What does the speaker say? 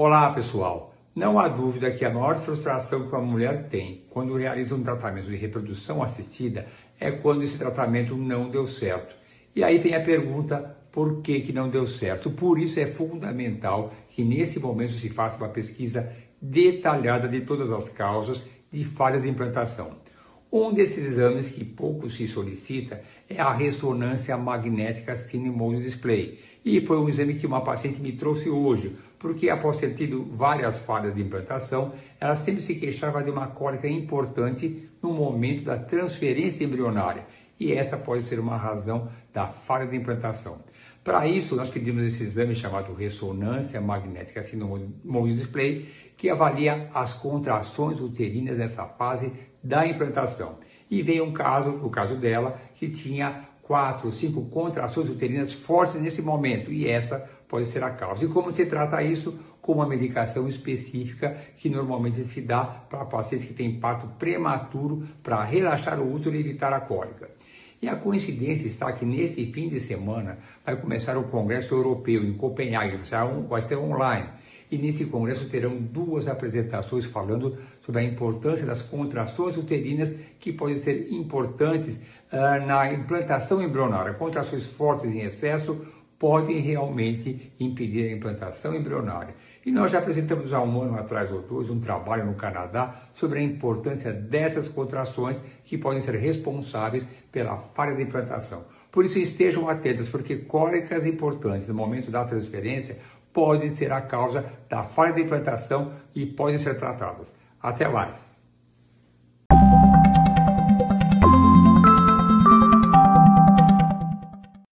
Olá, pessoal. Não há dúvida que a maior frustração que uma mulher tem quando realiza um tratamento de reprodução assistida é quando esse tratamento não deu certo. E aí vem a pergunta: por que, que não deu certo? Por isso é fundamental que nesse momento se faça uma pesquisa detalhada de todas as causas de falhas de implantação. Um desses exames que pouco se solicita é a ressonância magnética Cinemode Display. E foi um exame que uma paciente me trouxe hoje, porque após ter tido várias falhas de implantação, ela sempre se queixava de uma cólica importante no momento da transferência embrionária. E essa pode ser uma razão da falha de implantação. Para isso, nós pedimos esse exame chamado ressonância magnética Cinemode Display, que avalia as contrações uterinas nessa fase da implantação. E veio um caso, o caso dela, que tinha quatro, cinco contrações uterinas fortes nesse momento, e essa pode ser a causa. E como se trata isso? Com uma medicação específica que normalmente se dá para pacientes que têm parto prematuro para relaxar o útero e evitar a cólica. E a coincidência está que nesse fim de semana vai começar o Congresso Europeu em Copenhague, vai ser online. E nesse congresso terão duas apresentações falando sobre a importância das contrações uterinas que podem ser importantes uh, na implantação embrionária. Contrações fortes em excesso podem realmente impedir a implantação embrionária. E nós já apresentamos há um ano atrás ou dois um trabalho no Canadá sobre a importância dessas contrações que podem ser responsáveis pela falha de implantação. Por isso estejam atentos, porque cólicas importantes no momento da transferência podem ser a causa da falha de implantação e podem ser tratadas. Até mais!